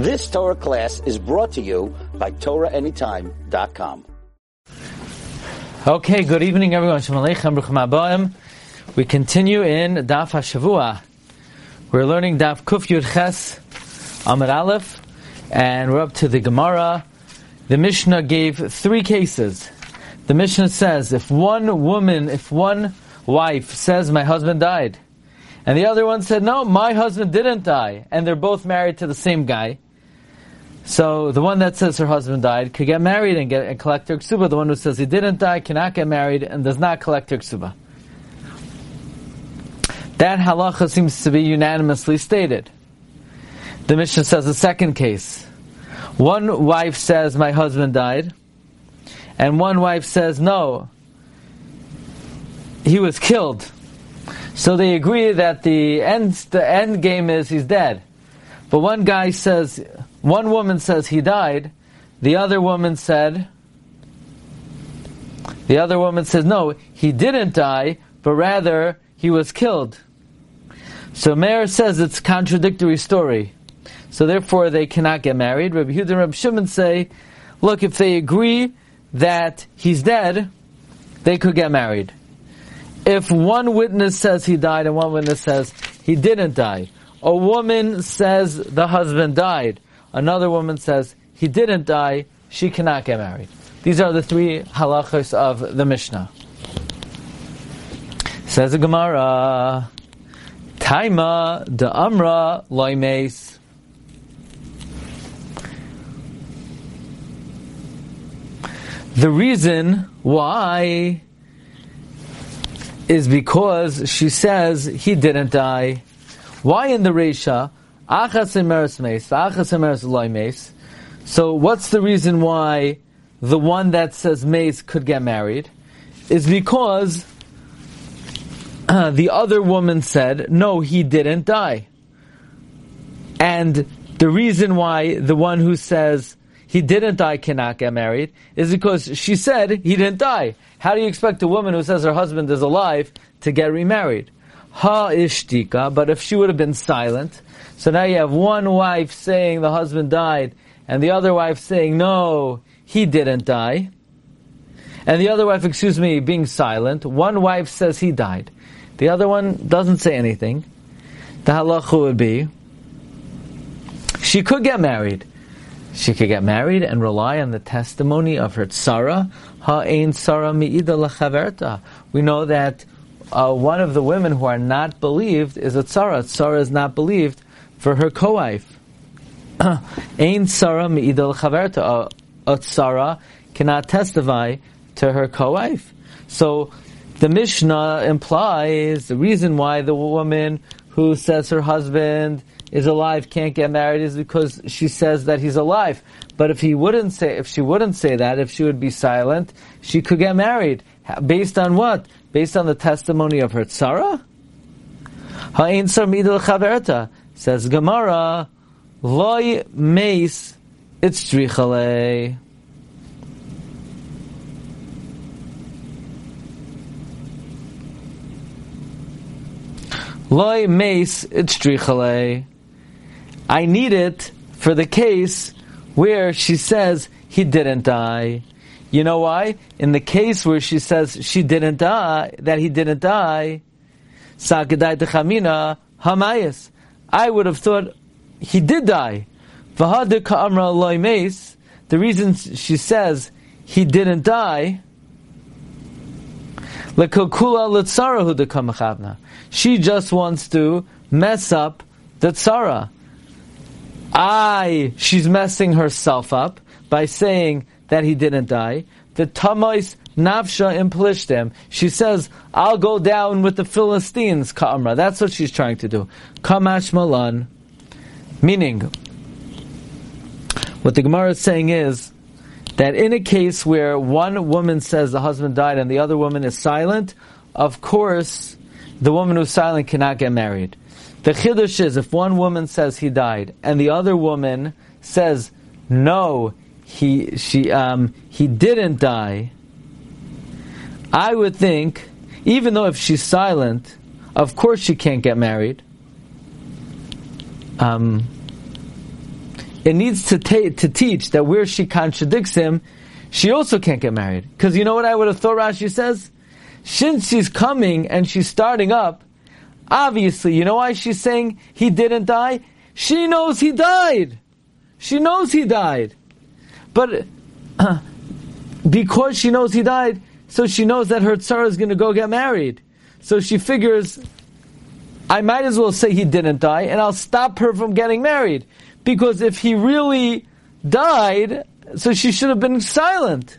This Torah class is brought to you by TorahAnytime.com. Okay, good evening everyone. We continue in Daf HaShavua. We're learning Daf Kuf Yud Ches Amar Aleph, and we're up to the Gemara. The Mishnah gave three cases. The Mishnah says, if one woman, if one wife says, my husband died, and the other one said, no, my husband didn't die, and they're both married to the same guy, so the one that says her husband died could get married and get and collect her ksuba. The one who says he didn't die cannot get married and does not collect her ksuba. That halacha seems to be unanimously stated. The Mishnah says the second case. One wife says, My husband died, and one wife says, No, he was killed. So they agree that the end, the end game is he's dead. But one guy says, one woman says he died, the other woman said, the other woman says, no, he didn't die, but rather he was killed. So Meir says it's a contradictory story. So therefore they cannot get married. Rabbi Yehuda and Rabbi Shimon say, look, if they agree that he's dead, they could get married. If one witness says he died and one witness says he didn't die, a woman says the husband died, another woman says he didn't die, she cannot get married. These are the three halachas of the Mishnah. Says the Gemara, Taima de Amra loimes. The reason why is because she says he didn't die. Why in the Resha? Achas achas loy. So what's the reason why the one that says meis could get married? Is because uh, the other woman said, no, he didn't die. And the reason why the one who says he didn't die cannot get married is because she said he didn't die. How do you expect a woman who says her husband is alive to get remarried? Ha ishtika, but if she would have been silent, so now you have one wife saying the husband died, and the other wife saying, no, he didn't die. And the other wife, excuse me, being silent. One wife says he died. The other one doesn't say anything. The halacha would be, she could get married. She could get married and rely on the testimony of her tzara. Ha'ein tzara mi'ida lachaverta. We know that uh, one of the women who are not believed is a tsara. Tzara is not believed for her co-wife. Ain tzara mi'ida lachaverta. A tzara cannot testify to her co-wife. So the Mishnah implies the reason why the woman who says her husband is alive can't get married is because she says that he's alive. But if he wouldn't say, if she wouldn't say that, if she would be silent, she could get married. Based on what? Based on the testimony of her tzara? Ha'in sar midul chaverta. Says Gemara, loy meis itzrichale. Loy meis itzrichale. I need it for the case where she says he didn't die. You know why? In the case where she says she didn't die, that he didn't die, Sakadai Techamina Hamayas. I would have thought he did die. The reason she says he didn't die, she just wants to mess up the tzara. I, she's messing herself up by saying that he didn't die. The Tamais Nafsha implishtem. She says, I'll go down with the Philistines, Ka'amra. That's what she's trying to do. Kamash Malan. Meaning, what the Gemara is saying is that in a case where one woman says the husband died and the other woman is silent, of course, the woman who's silent cannot get married. The chiddush is if one woman says he died and the other woman says no, he she um, he didn't die. I would think, even though if she's silent, of course she can't get married. Um, it needs to ta- to teach that where she contradicts him, she also can't get married. Because you know what I would have thought Rashi says? Since she's coming and she's starting up, obviously, you know why she's saying he didn't die? She knows he died. She knows he died. But because she knows he died, so she knows that her tsar is going to go get married. So she figures, I might as well say he didn't die, and I'll stop her from getting married. Because if he really died, so she should have been silent.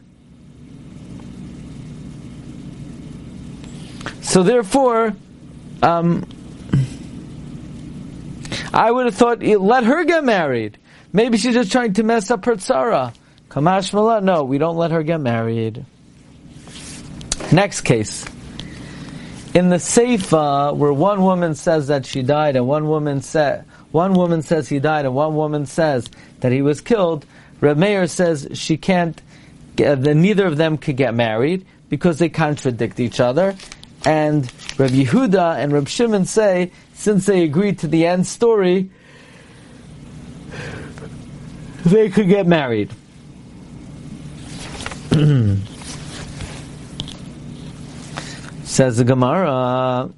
So therefore, um, I would have thought, let her get married. Maybe she's just trying to mess up her tzara. Kamash no, we don't let her get married. Next case. In the Seifa, where one woman says that she died and one woman said, one woman says he died and one woman says that he was killed, Reb Meir says she can't, get, uh, neither of them could get married because they contradict each other. And Reb Yehuda and Reb Shimon say, since they agreed to the end story, they could get married. Says the Gemara.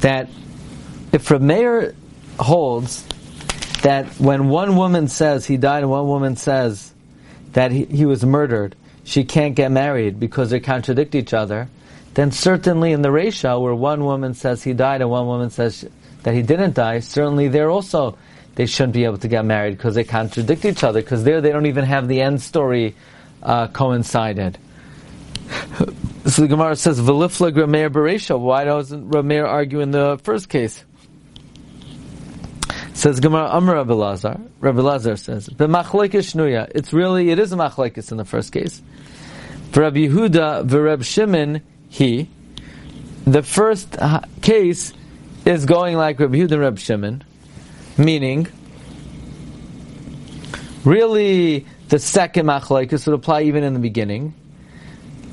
that if Rameir holds that when one woman says he died and one woman says that he, he was murdered, she can't get married because they contradict each other, then certainly in the Resha, where one woman says he died and one woman says that he didn't die, certainly there also they shouldn't be able to get married because they contradict each other, because there they don't even have the end story uh, coincided. so the Gemara says, "V'liflag Rameir Beresha." Why doesn't Rameir argue in the first case? Says Gemara Amr Rabbi Lazar. Rabbi Lazar says, "B'machlekes shnuya." It's really it is a machlekes in the first case. For Rabbi Yehuda Shimon, he the first case is going like Rabbi Yehuda and Shimon, meaning really the second machlekes would apply even in the beginning.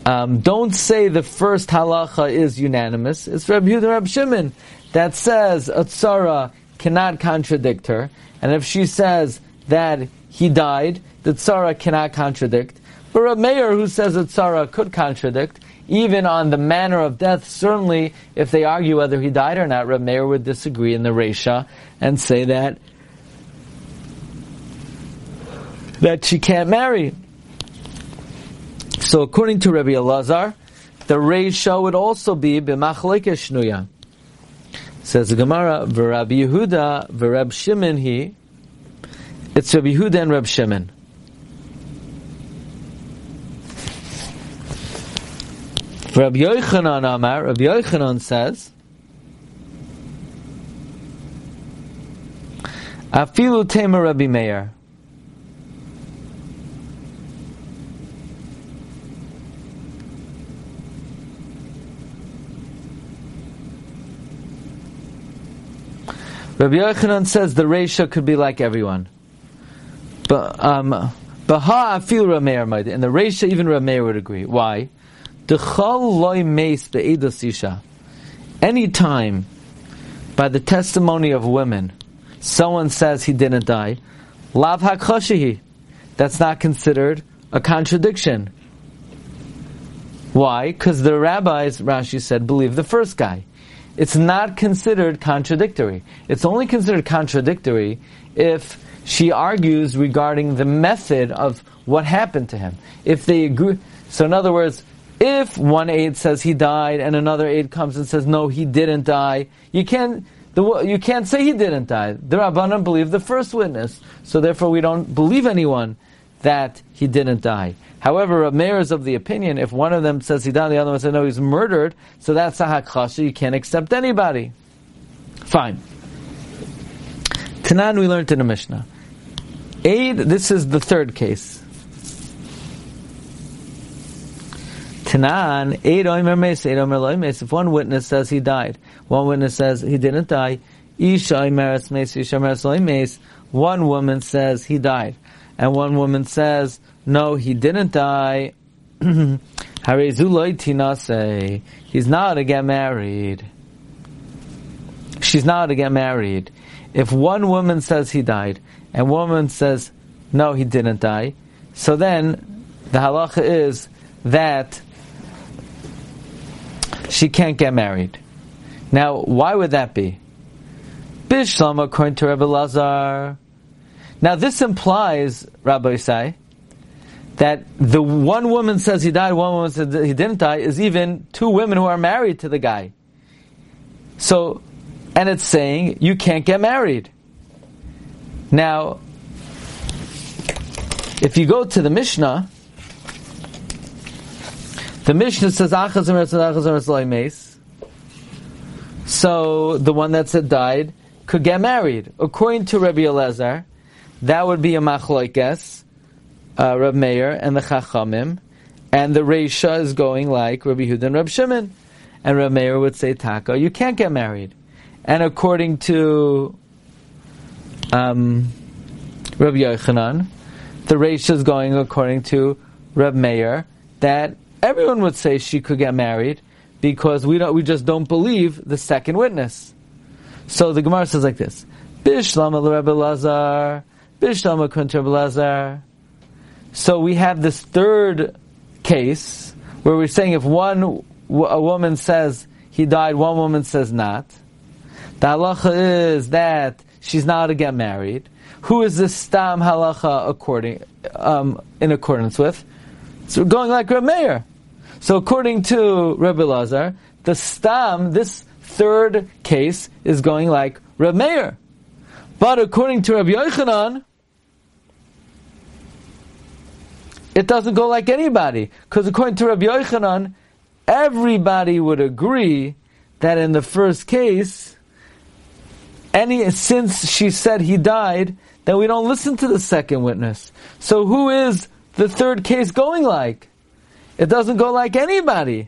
Um, don't say the first halacha is unanimous. It's Rabbi Yehuda and Shimon that says a tzara cannot contradict her. And if she says that he died, the tzara cannot contradict. But a mayor who says that tzara could contradict, even on the manner of death, certainly if they argue whether he died or not, Reb Meir would disagree in the Resha and say that that she can't marry. So according to Rabbi Elazar, the Resha would also be b'machlekes shnuya. Says the Gemara, V'Rabbi Yehuda, V'Rab Shimon he, it's Rabbi Yehuda and Rab Shimon. Rabbi Yochanan Amar, Rabbi Yochanan says, Afilu Tema Rabbi Meir. Rabbi Yochanan says the Resha could be like everyone. But um, Baha Afil Rameir might, and the Resha even Rameir would agree. Why? Any time, by the testimony of women, someone says he didn't die, lav hakoshihi. That's not considered a contradiction. Why? Because the rabbis, Rashi said, believe the first guy it's not considered contradictory. It's only considered contradictory if she argues regarding the method of what happened to him. If they agree, so in other words, if one aide says he died and another aide comes and says no, he didn't die, you can't. The, you can't say he didn't die. The Rabbanan believe the first witness, so therefore we don't believe anyone that he didn't die. However, a mayor is of the opinion if one of them says he died, the other one says no, he's murdered, so that's a hakasha, you can't accept anybody. Fine. Tanan we learned in the Mishnah. Aid, this is the third case. Tanan, aid oimer mes, aid oimer loy mes. If one witness says he died, one witness says he didn't die, isha oimer mes, isha oimer loy mes. One woman says he died and one woman says, no, he didn't die, he's not to get married. She's not to get married. If one woman says he died, and one woman says, no, he didn't die, so then the halacha is that she can't get married. Now, why would that be? Bishlam, according to Rabbi Lazar. Now, this implies, Rabbi say, that the one woman says he died, one woman says he didn't die, is even two women who are married to the guy. So, and it's saying you can't get married. Now, if you go to the Mishnah, the Mishnah says achazim achazim mace. So the one that said died could get married. According to Rabbi Elazar, that would be a machlokes, uh, Meir and the Chachamim, and the Reisha is going like Rabbi Yehuda and Shimon, and Rab Meir would say Taka, you can't get married. And according to um, Rabbi Yochanan, the Reisha is going according to Rab Meir that everyone would say she could get married because we don't, we just don't believe the second witness. So the Gemara says like this: Bishlama Rabbi Lazar, Bishlama Kunter Lazar. So we have this third case where we're saying if one a woman says he died, one woman says not. The halacha is that she's not to get married. Who is this stam halacha according um, in accordance with? So we're going like Reb Meir. So according to Rabbi Lazar, the stam, this third case, is going like Reb Meir. But according to Rabbi Yochanan, it doesn't go like anybody. Because according to Rabbi Yochanan, everybody would agree that in the first case, any since she said he died, then we don't listen to the second witness. So who is the third case going like? It doesn't go like anybody.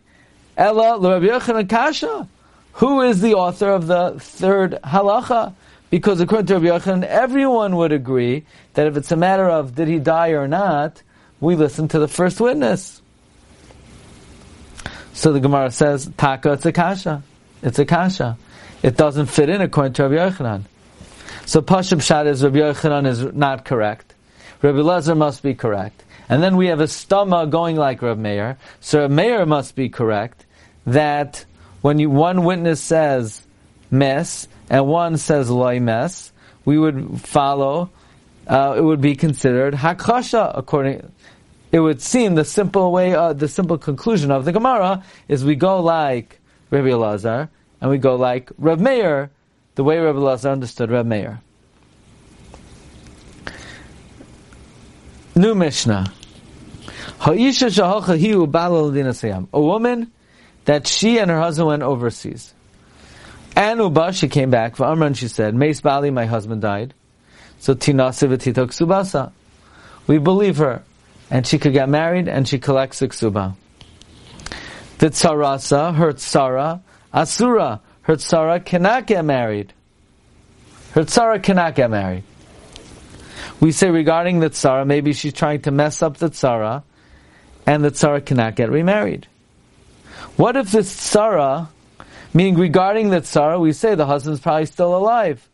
Ella Rabbi Yochanan Kasha. Who is the author of the third halacha? Because according to Rabbi Yochanan, everyone would agree that if it's a matter of did he die or not, we listen to the first witness. So the Gemara says, Taka, it's a kasha. It's a kasha. It doesn't fit in according to Rabbi Yochanan. So Pashab Shad is Rabbi Yochanan is not correct. Rabbi Lezer must be correct. And then we have a stama going like Rav Meir. So Rav Meir must be correct that when you, one witness says mess and one says loy mess, we would follow. Uh, it would be considered hakasha according. It would seem the simple way, uh, the simple conclusion of the Gemara is we go like Rabbi Elazar and we go like Rav Meir, the way Rabbi Elazar understood Rav Meir. New Mishnah. A woman that she and her husband went overseas. And Uba, she came back. For Amran, she said, Mace Bali, my husband died. So Tinasivatitok Subasa. We believe her. And she could get married and she collects the ksuba. The tsarasa, her tsara, asura, her tsara cannot get married. Her tsara cannot get married. We say regarding the tzara, maybe she's trying to mess up the tzara, and the tzara cannot get remarried. What if the tzara, meaning regarding the tzara, we say the husband's probably still alive?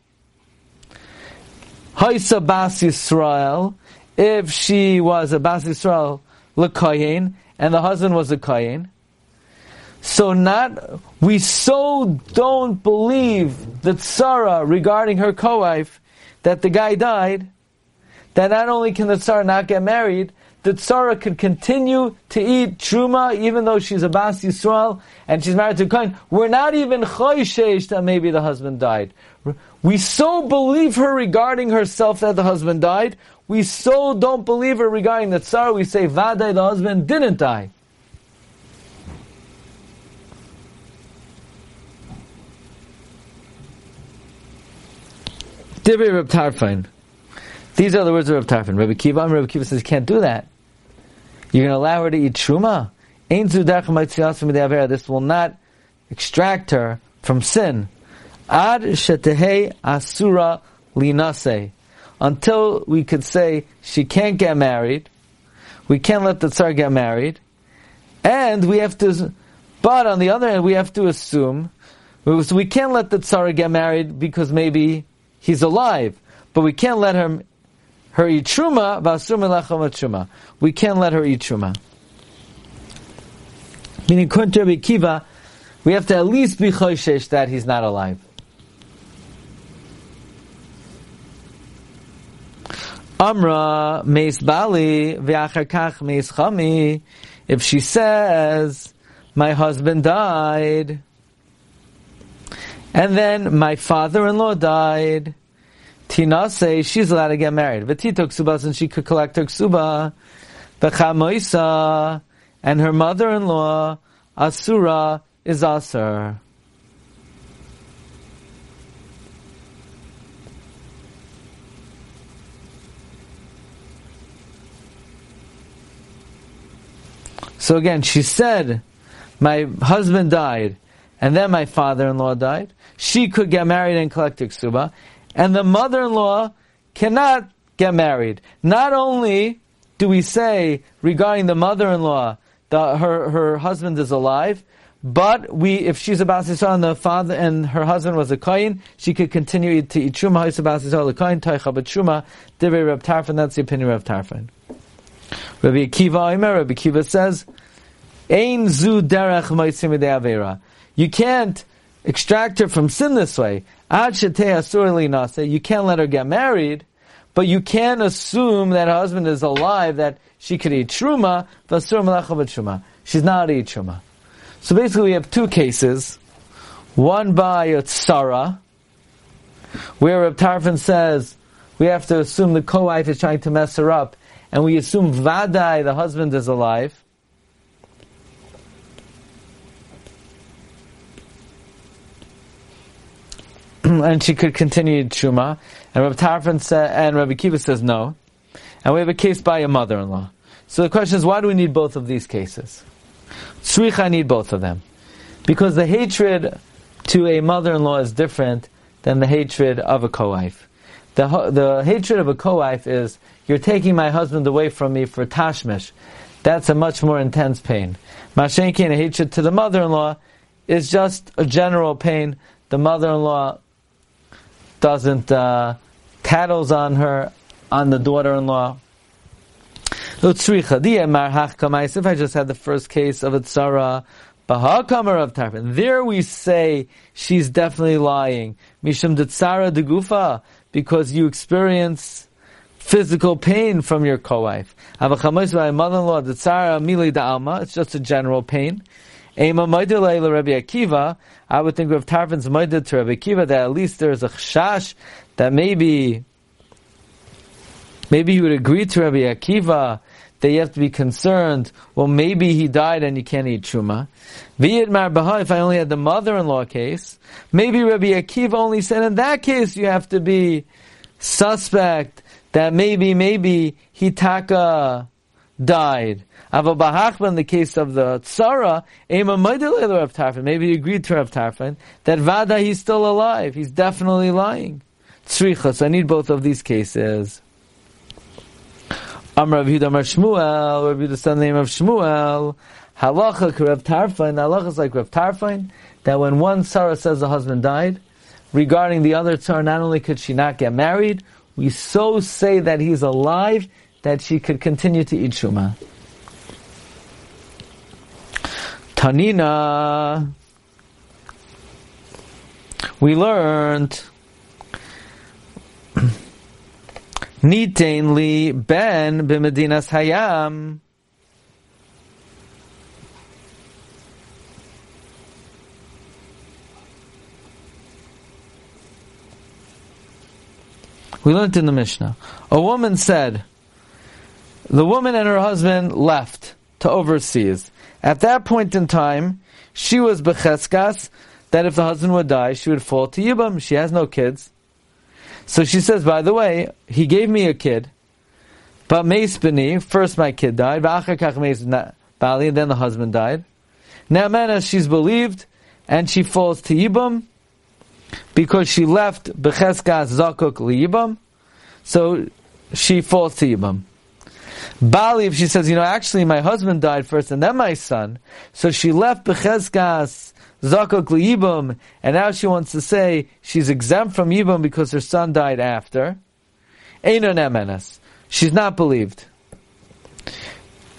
Haisa Bas Yisrael, if she was a Bas Yisrael, Lekayin, and the husband was a Kayin, so not, we so don't believe the tzara regarding her co-wife that the guy died, that not only can the tzara not get married, the tzara could continue to eat truma even though she's a bas Yisrael and she's married to kohen. We're not even choishesh that maybe the husband died. We so believe her regarding herself that the husband died. We so don't believe her regarding the tzara. We say vaday the husband didn't die. Divrei Reb. These are the words of Reb Tarfon. Rabbi Kiva, Rabbi Kiva says, you can't do that. You're going to allow her to eat truma? This will not extract her from sin. Ad asura linase. until we could say she can't get married. We can't let the tsar get married. And we have to, but on the other hand, we have to assume, we can't let the tsar get married because maybe he's alive, but we can't let her, her eat truma, truma. We can't let her eat truma. Meaning, according Kiva, we have to at least be choishesh that he's not alive. Amra meis bali kach meis chami. If she says, "My husband died," and then my father-in-law died, Tina say she's allowed to get married. V'tito ksuba, and she could collect her ksuba. V'chamoisa, and her mother-in-law asura is asur. So again, she said, my husband died, and then my father-in-law died. She could get married and collect iksuba, and the mother-in-law cannot get married. Not only do we say regarding the mother-in-law that her, her husband is alive, but we, if she's about to and the father and her husband was a kohen, she could continue to eat about to the kohen taicha but truma. Divrei Reb Tarfon. That's the opinion of Reb Tarfon. Rabbi Akiva Omer, Rabbi Akiva says, Ein zu derech. You can't extract her from sin this way. You can't let her get married, but you can assume that her husband is alive, that she could eat truma. She's not eat truma. So basically we have two cases. One by a where Reb Tarfon says we have to assume the co-wife is trying to mess her up, and we assume Vadai, the husband, is alive. and she could continue truma. And Rabbi Tarfon and Rabbi Kiva says no. And we have a case by a mother-in-law. So the question is, why do we need both of these cases? Tzricha need both of them. Because the hatred to a mother-in-law is different than the hatred of a co-wife. The, the hatred of a co-wife is, you're taking my husband away from me for tashmish. That's a much more intense pain. Mashenkin, a hatred to the mother-in-law, is just a general pain. The mother-in-law doesn't, uh, tattles on her, on the daughter-in-law. If I just had the first case of a Bahakamar of Tarfon. There we say she's definitely lying. Mishum de Degufa, because you experience physical pain from your co-wife. Avachamais my mother-in-law, the tsara mili da alma, it's just a general pain. Akiva, I would think of Tarfon's Maidel to Rabbi Akiva that at least there's a chash that maybe maybe you would agree to Rabbi Akiva that you have to be concerned, well maybe he died and you can't eat Truma. V'yid Mar if I only had the mother-in-law case, maybe Rabbi Akiva only said in that case you have to be suspect that maybe, maybe he Hitaka died. Ava in the case of the Tsara, maybe he agreed to Rav Tarfon, that Vada he's still alive, he's definitely lying. Tzricha, so I need both of these cases. Am Rav Amar Shmuel, Rav Yehuda son name of Shmuel, Halacha Rav Tarfon, Halacha is like Rav Tarfon, that when one Sarah says the husband died, regarding the other Tsar, not only could she not get married, we so say that he's alive that she could continue to eat truma. Tanina, we learned Nitain li ben b'medinas hayam. We learned in the Mishnah. A woman said, the woman and her husband left to overseas. At that point in time, she was becheskas, that if the husband would die, she would fall to Yibam. She has no kids. So she says, by the way, he gave me a kid, but Meis first my kid died, Bali, and then the husband died. Now, man, she's believed, and she falls to Yibam, because she left Becheskas Zakuk Liyibam, so she falls to Yibam. Bali, if she says, you know, actually my husband died first and then my son, so she left Bechezkas Zakok Yibam, and now she wants to say she's exempt from Yibam because her son died after. Einon Emenes. She's not believed.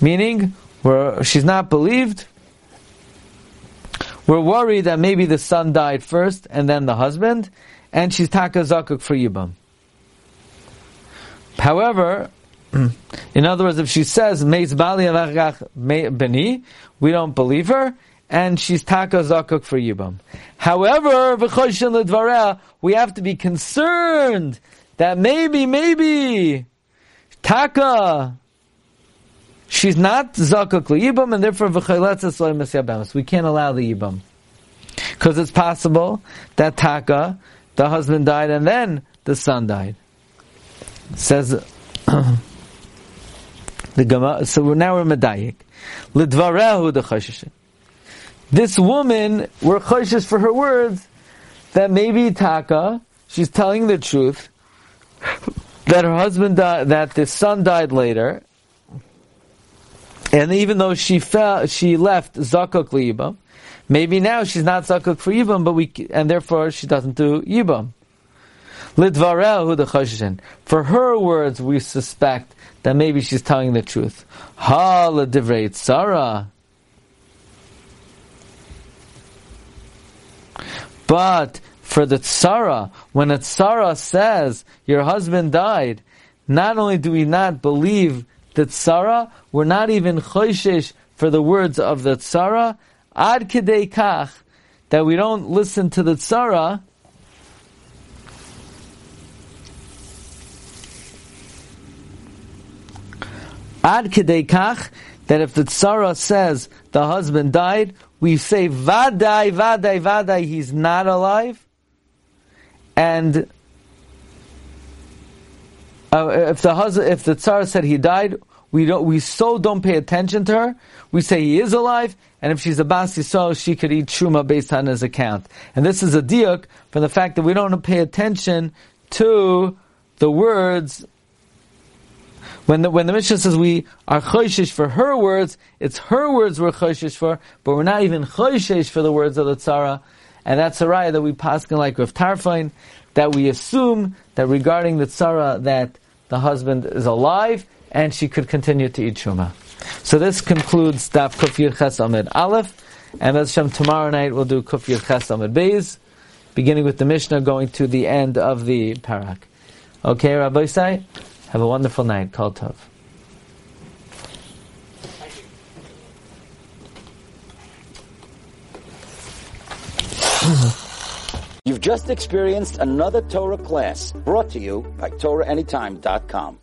Meaning, where she's not believed, we're worried that maybe the son died first and then the husband, and she's taka zakuk for yibam. However, Mm. in other words, if she says meis bali beni, we don't believe her, and she's taka zakuk for yibam. However, we have to be concerned that maybe, maybe taka she's not zakuk yibam, and therefore we can't allow the yibam because it's possible that taka the husband died and then the son died. says the Gemara. So now we're medayik. Lidvarehu the choshesh. This woman, we're choshesh for her words that maybe taka she's telling the truth that her husband died, that the son died later, and even though she fell, she left zakuk liyibam, maybe now she's not zakuk for yibam, but we and therefore she doesn't do yibam. Lidvarel the choshen. For her words, we suspect that maybe she's telling the truth. Ha ledivrei Sarah. But for the tsara, when a tsara says your husband died, not only do we not believe the tsara, we're not even choishish for the words of the tsara, ad kach, that we don't listen to the tsara, ad kedei kach, that if the tsara says the husband died, we say vaday, vaday, vaday, he's not alive, and uh, if the husband, if the tsar said he died, we don't, we so don't pay attention to her. We say he is alive, and if she's a bas so she could eat truma based on his account. And this is a diuk from the fact that we don't pay attention to the words. When the, when the Mishnah says we are choishish for her words, it's her words we're choishish for, but we're not even choishish for the words of the tzara. And that's a raya that we pass like with Tarfon, that we assume that regarding the tzara that the husband is alive and she could continue to eat truma. So this concludes Daf Kufir Ches Amud Aleph, and as Shem tomorrow night we'll do Kufir Ches Amud Beis, beginning with the Mishnah, going to the end of the parak. Okay, Rabbi Say, have a wonderful night. Kol Tov. You've just experienced another Torah class brought to you by TorahAnytime.com.